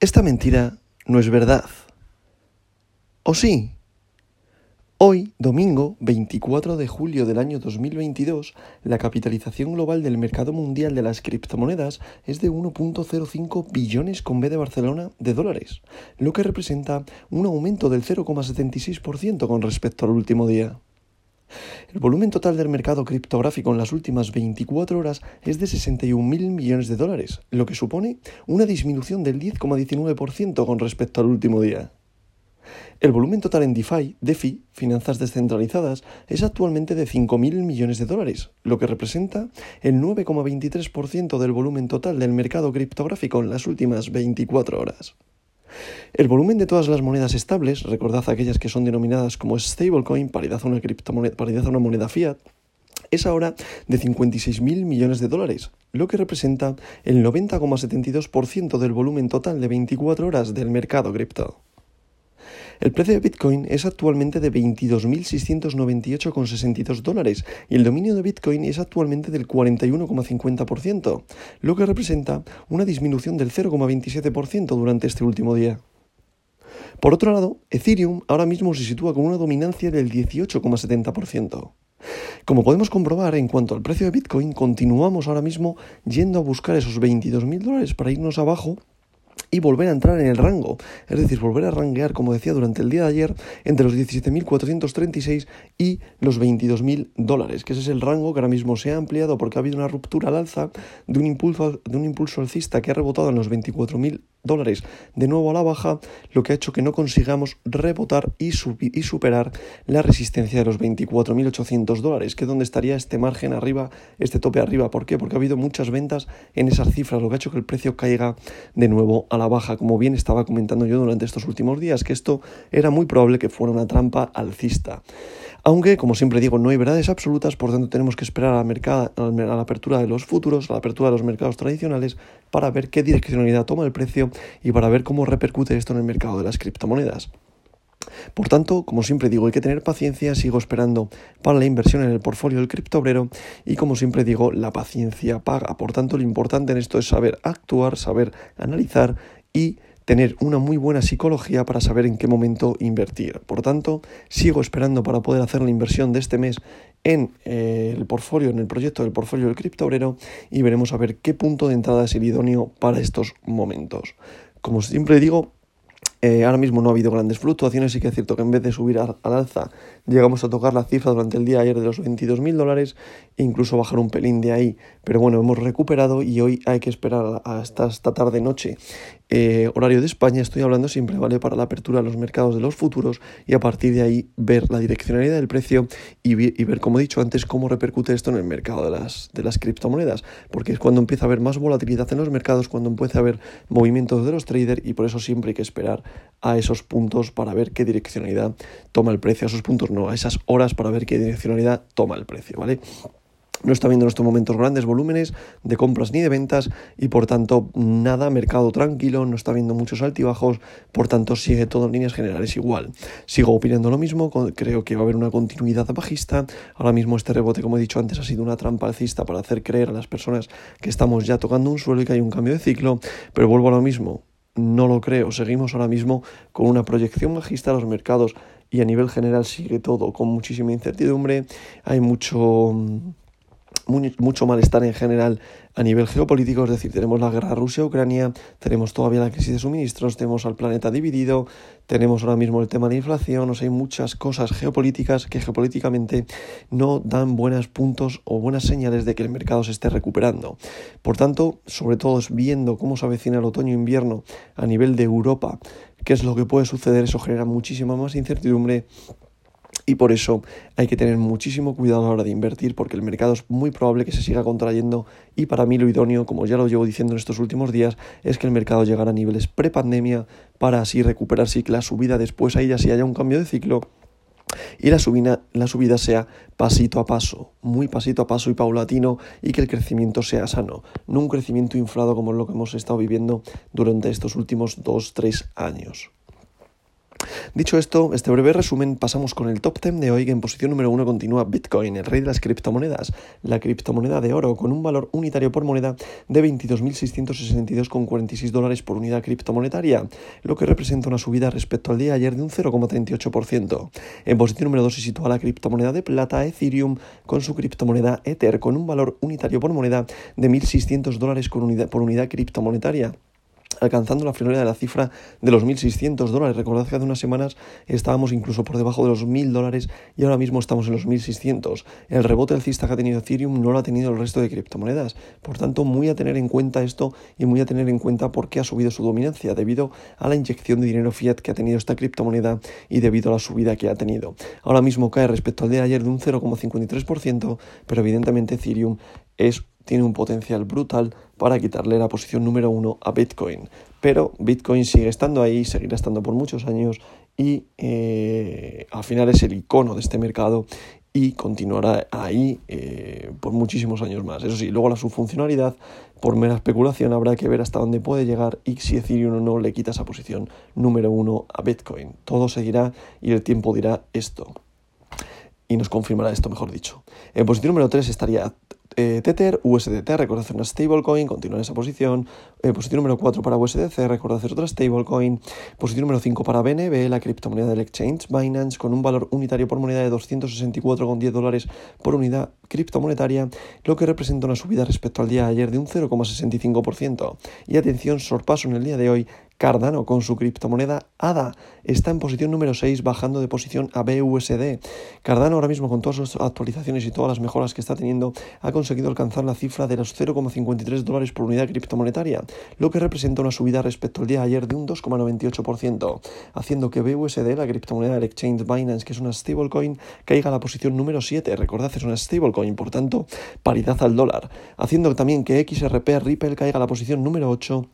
Esta mentira no es verdad. ¿O sí? Hoy, domingo 24 de julio del año 2022, la capitalización global del mercado mundial de las criptomonedas es de 1.05 billones con B de Barcelona de dólares, lo que representa un aumento del 0,76% con respecto al último día. El volumen total del mercado criptográfico en las últimas 24 horas es de 61.000 millones de dólares, lo que supone una disminución del 10,19% con respecto al último día. El volumen total en DeFi, DeFi, finanzas descentralizadas, es actualmente de 5.000 millones de dólares, lo que representa el 9,23% del volumen total del mercado criptográfico en las últimas 24 horas. El volumen de todas las monedas estables, recordad aquellas que son denominadas como stablecoin, paridad a una, criptomoneda, paridad a una moneda fiat, es ahora de 56.000 millones de dólares, lo que representa el 90,72% del volumen total de 24 horas del mercado cripto. El precio de Bitcoin es actualmente de 22.698,62 dólares y el dominio de Bitcoin es actualmente del 41,50%, lo que representa una disminución del 0,27% durante este último día. Por otro lado, Ethereum ahora mismo se sitúa con una dominancia del 18,70%. Como podemos comprobar, en cuanto al precio de Bitcoin, continuamos ahora mismo yendo a buscar esos 22.000 dólares para irnos abajo y volver a entrar en el rango, es decir, volver a ranguear, como decía durante el día de ayer, entre los 17.436 y los 22.000 dólares, que ese es el rango que ahora mismo se ha ampliado porque ha habido una ruptura al alza de un impulso, de un impulso alcista que ha rebotado en los 24.000 dólares de nuevo a la baja, lo que ha hecho que no consigamos rebotar y, y superar la resistencia de los 24.800 dólares, que es donde estaría este margen arriba, este tope arriba. ¿Por qué? Porque ha habido muchas ventas en esas cifras, lo que ha hecho que el precio caiga de nuevo a la baja, como bien estaba comentando yo durante estos últimos días, que esto era muy probable que fuera una trampa alcista. Aunque, como siempre digo, no hay verdades absolutas, por tanto tenemos que esperar a la, a la apertura de los futuros, a la apertura de los mercados tradicionales, para ver qué direccionalidad toma el precio y para ver cómo repercute esto en el mercado de las criptomonedas. Por tanto, como siempre digo, hay que tener paciencia, sigo esperando para la inversión en el portfolio del criptobrero y como siempre digo, la paciencia paga. Por tanto, lo importante en esto es saber actuar, saber analizar y tener una muy buena psicología para saber en qué momento invertir. Por tanto, sigo esperando para poder hacer la inversión de este mes en eh, el portfolio, en el proyecto del portfolio del criptobrero y veremos a ver qué punto de entrada es el idóneo para estos momentos. Como siempre digo, eh, ahora mismo no ha habido grandes fluctuaciones, sí que es cierto que en vez de subir al, alza llegamos a tocar la cifra durante el día ayer de los 22.000 dólares e incluso bajar un pelín de ahí. Pero bueno, hemos recuperado y hoy hay que esperar hasta esta tarde-noche eh, horario de España, estoy hablando siempre, ¿vale? Para la apertura de los mercados de los futuros y a partir de ahí ver la direccionalidad del precio y, ver, como he dicho antes, cómo repercute esto en el mercado de las, de las criptomonedas, porque es cuando empieza a haber más volatilidad en los mercados, cuando empieza a haber movimientos de los traders y por eso siempre hay que esperar a esos puntos para ver qué direccionalidad toma el precio, a esos puntos no, a esas horas para ver qué direccionalidad toma el precio, ¿vale? No está viendo en estos momentos grandes volúmenes de compras ni de ventas y por tanto nada, mercado tranquilo, no está viendo muchos altibajos, por tanto sigue todo en líneas generales igual. Sigo opinando lo mismo, creo que va a haber una continuidad bajista. Ahora mismo este rebote, como he dicho antes, ha sido una trampa alcista para hacer creer a las personas que estamos ya tocando un suelo y que hay un cambio de ciclo, pero vuelvo a lo mismo. No lo creo, seguimos ahora mismo con una proyección bajista a los mercados y a nivel general sigue todo con muchísima incertidumbre, hay mucho mucho malestar en general a nivel geopolítico, es decir, tenemos la guerra Rusia-Ucrania, tenemos todavía la crisis de suministros, tenemos al planeta dividido, tenemos ahora mismo el tema de inflación, o sea, hay muchas cosas geopolíticas que geopolíticamente no dan buenos puntos o buenas señales de que el mercado se esté recuperando. Por tanto, sobre todo viendo cómo se avecina el otoño-invierno a nivel de Europa, qué es lo que puede suceder, eso genera muchísima más incertidumbre y por eso hay que tener muchísimo cuidado a la hora de invertir porque el mercado es muy probable que se siga contrayendo y para mí lo idóneo, como ya lo llevo diciendo en estos últimos días, es que el mercado llegara a niveles prepandemia para así recuperarse y la subida después ahí ya sí haya un cambio de ciclo y la subida, la subida sea pasito a paso, muy pasito a paso y paulatino y que el crecimiento sea sano, no un crecimiento inflado como lo que hemos estado viviendo durante estos últimos dos, tres años. Dicho esto, este breve resumen, pasamos con el top 10 de hoy, que en posición número 1 continúa Bitcoin, el rey de las criptomonedas, la criptomoneda de oro, con un valor unitario por moneda de 22.662,46 dólares por unidad criptomonetaria, lo que representa una subida respecto al día de ayer de un 0,38%. En posición número 2 se sitúa la criptomoneda de plata, Ethereum, con su criptomoneda Ether, con un valor unitario por moneda de 1.600 dólares por unidad, por unidad criptomonetaria alcanzando la friolera de la cifra de los 1.600 dólares. Recordad que hace unas semanas estábamos incluso por debajo de los 1.000 dólares y ahora mismo estamos en los 1.600. El rebote alcista que ha tenido Ethereum no lo ha tenido el resto de criptomonedas. Por tanto, muy a tener en cuenta esto y muy a tener en cuenta por qué ha subido su dominancia, debido a la inyección de dinero fiat que ha tenido esta criptomoneda y debido a la subida que ha tenido. Ahora mismo cae respecto al de ayer de un 0,53%, pero evidentemente Ethereum es tiene un potencial brutal para quitarle la posición número uno a Bitcoin. Pero Bitcoin sigue estando ahí, seguirá estando por muchos años y eh, al final es el icono de este mercado y continuará ahí eh, por muchísimos años más. Eso sí, luego la subfuncionalidad, por mera especulación, habrá que ver hasta dónde puede llegar y si Ethereum o no le quita esa posición número uno a Bitcoin. Todo seguirá y el tiempo dirá esto. Y nos confirmará esto, mejor dicho. En posición número 3 estaría eh, Tether, USDT, recordad hacer una stablecoin, continuar en esa posición. Eh, posición número 4 para USDC, recordad hacer otra stablecoin. Posición número 5 para BNB, la criptomoneda del exchange Binance, con un valor unitario por moneda de 264,10 dólares por unidad criptomonetaria, lo que representa una subida respecto al día de ayer de un 0,65%. Y atención, sorpaso en el día de hoy Cardano con su criptomoneda ADA está en posición número 6 bajando de posición a BUSD. Cardano ahora mismo con todas sus actualizaciones y todas las mejoras que está teniendo ha conseguido alcanzar la cifra de los 0,53 dólares por unidad criptomonetaria, lo que representa una subida respecto al día de ayer de un 2,98%, haciendo que BUSD, la criptomoneda del exchange Binance, que es una stablecoin, caiga a la posición número 7. Recordad, es una stablecoin, por tanto, paridad al dólar, haciendo también que XRP Ripple caiga a la posición número 8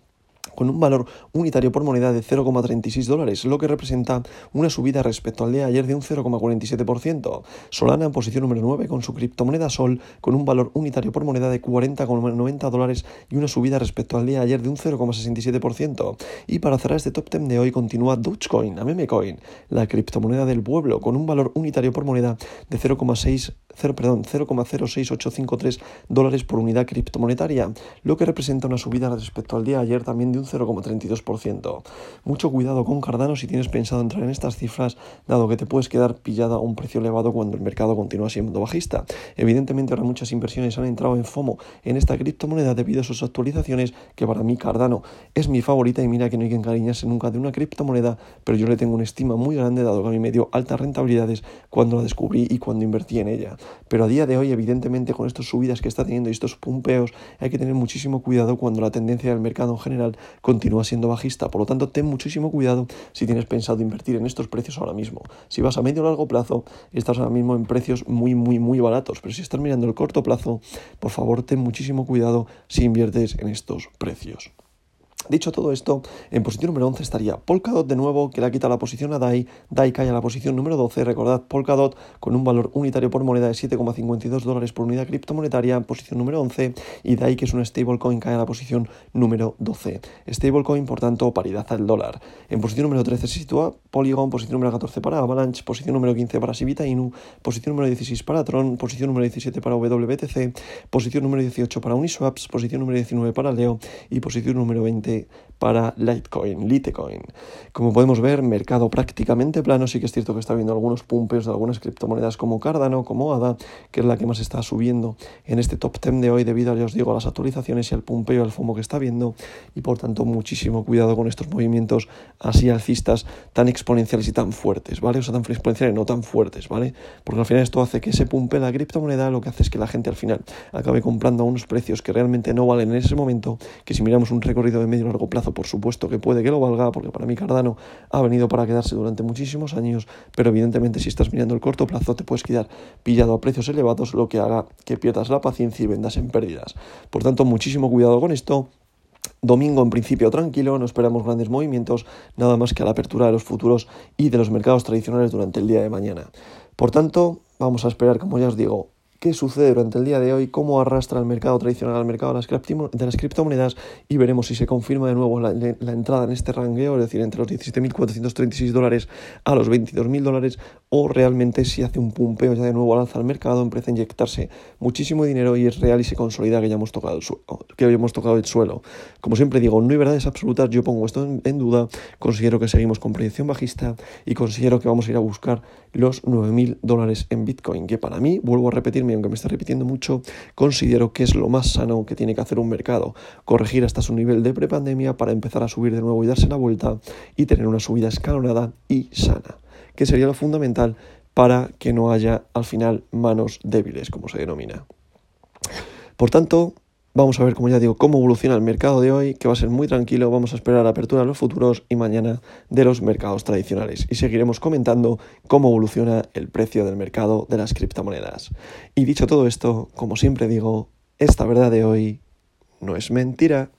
con un valor unitario por moneda de 0,36 dólares, lo que representa una subida respecto al día de ayer de un 0,47%. Solana en posición número 9 con su criptomoneda Sol con un valor unitario por moneda de 40,90 dólares y una subida respecto al día de ayer de un 0,67%. Y para cerrar este top 10 de hoy continúa Dogecoin, a memecoin, la criptomoneda del pueblo con un valor unitario por moneda de 0,6 0,06853 dólares por unidad criptomonetaria, lo que representa una subida respecto al día de ayer también de un 0,32%. Mucho cuidado con Cardano si tienes pensado entrar en estas cifras, dado que te puedes quedar pillada a un precio elevado cuando el mercado continúa siendo bajista. Evidentemente ahora muchas inversiones han entrado en FOMO en esta criptomoneda debido a sus actualizaciones, que para mí Cardano es mi favorita y mira que no hay que encariñarse nunca de una criptomoneda, pero yo le tengo una estima muy grande dado que a mí me dio altas rentabilidades cuando la descubrí y cuando invertí en ella. Pero a día de hoy, evidentemente, con estas subidas que está teniendo y estos pumpeos, hay que tener muchísimo cuidado cuando la tendencia del mercado en general continúa siendo bajista. Por lo tanto, ten muchísimo cuidado si tienes pensado invertir en estos precios ahora mismo. Si vas a medio o largo plazo, estás ahora mismo en precios muy, muy, muy baratos. Pero si estás mirando el corto plazo, por favor, ten muchísimo cuidado si inviertes en estos precios. Dicho todo esto, en posición número 11 estaría Polkadot de nuevo, que le ha quitado la posición a DAI. DAI cae a la posición número 12. Recordad, Polkadot con un valor unitario por moneda de 7,52 dólares por unidad criptomonetaria, posición número 11. Y DAI, que es una stablecoin, cae a la posición número 12. Stablecoin, por tanto, paridad al dólar. En posición número 13 se sitúa Polygon, posición número 14 para Avalanche, posición número 15 para Sivita Inu, posición número 16 para Tron, posición número 17 para WBTC, posición número 18 para Uniswaps, posición número 19 para Leo y posición número 20 para Litecoin, Litecoin. Como podemos ver, mercado prácticamente plano. Sí que es cierto que está habiendo algunos pumpeos de algunas criptomonedas como Cardano, como ADA, que es la que más está subiendo en este top 10 de hoy debido, ya os digo, a las actualizaciones y al pumpeo, al FOMO que está viendo. Y por tanto, muchísimo cuidado con estos movimientos así alcistas tan exponenciales y tan fuertes, ¿vale? O sea, tan exponenciales, no tan fuertes, ¿vale? Porque al final esto hace que ese pumpe la criptomoneda, lo que hace es que la gente al final acabe comprando a unos precios que realmente no valen en ese momento, que si miramos un recorrido de medio largo plazo, por supuesto que puede que lo valga, porque para mí Cardano ha venido para quedarse durante muchísimos años, pero evidentemente si estás mirando el corto plazo te puedes quedar pillado a precios elevados, lo que haga que pierdas la paciencia y vendas en pérdidas. Por tanto, muchísimo cuidado con esto. Domingo en principio tranquilo, no esperamos grandes movimientos, nada más que a la apertura de los futuros y de los mercados tradicionales durante el día de mañana. Por tanto, vamos a esperar, como ya os digo, qué sucede durante el día de hoy, cómo arrastra el mercado tradicional al mercado de las, criptomonedas y veremos si se confirma de nuevo la, entrada en este rangueo, es decir, entre los 17.436 dólares a los 22.000 dólares, o realmente si hace un pumpeo ya de nuevo al alza al mercado, empieza a inyectarse muchísimo dinero y es real y se consolida que ya hemos tocado el suelo. Que habíamos tocado el suelo. Como siempre digo, no hay verdades absolutas, yo pongo esto en duda, considero que seguimos con proyección bajista y considero que vamos a ir a buscar los 9.000 dólares en Bitcoin, que para mí, vuelvo a repetirme, aunque me está repitiendo mucho, considero que es lo más sano que tiene que hacer un mercado, corregir hasta su nivel de prepandemia para empezar a subir de nuevo y darse la vuelta y tener una subida escalonada y sana, que sería lo fundamental para que no haya al final manos débiles, como se denomina. Por tanto, Vamos a ver, como ya digo, cómo evoluciona el mercado de hoy, que va a ser muy tranquilo. Vamos a esperar la apertura de los futuros y mañana de los mercados tradicionales. Y seguiremos comentando cómo evoluciona el precio del mercado de las criptomonedas. Y dicho todo esto, como siempre digo, esta verdad de hoy no es mentira.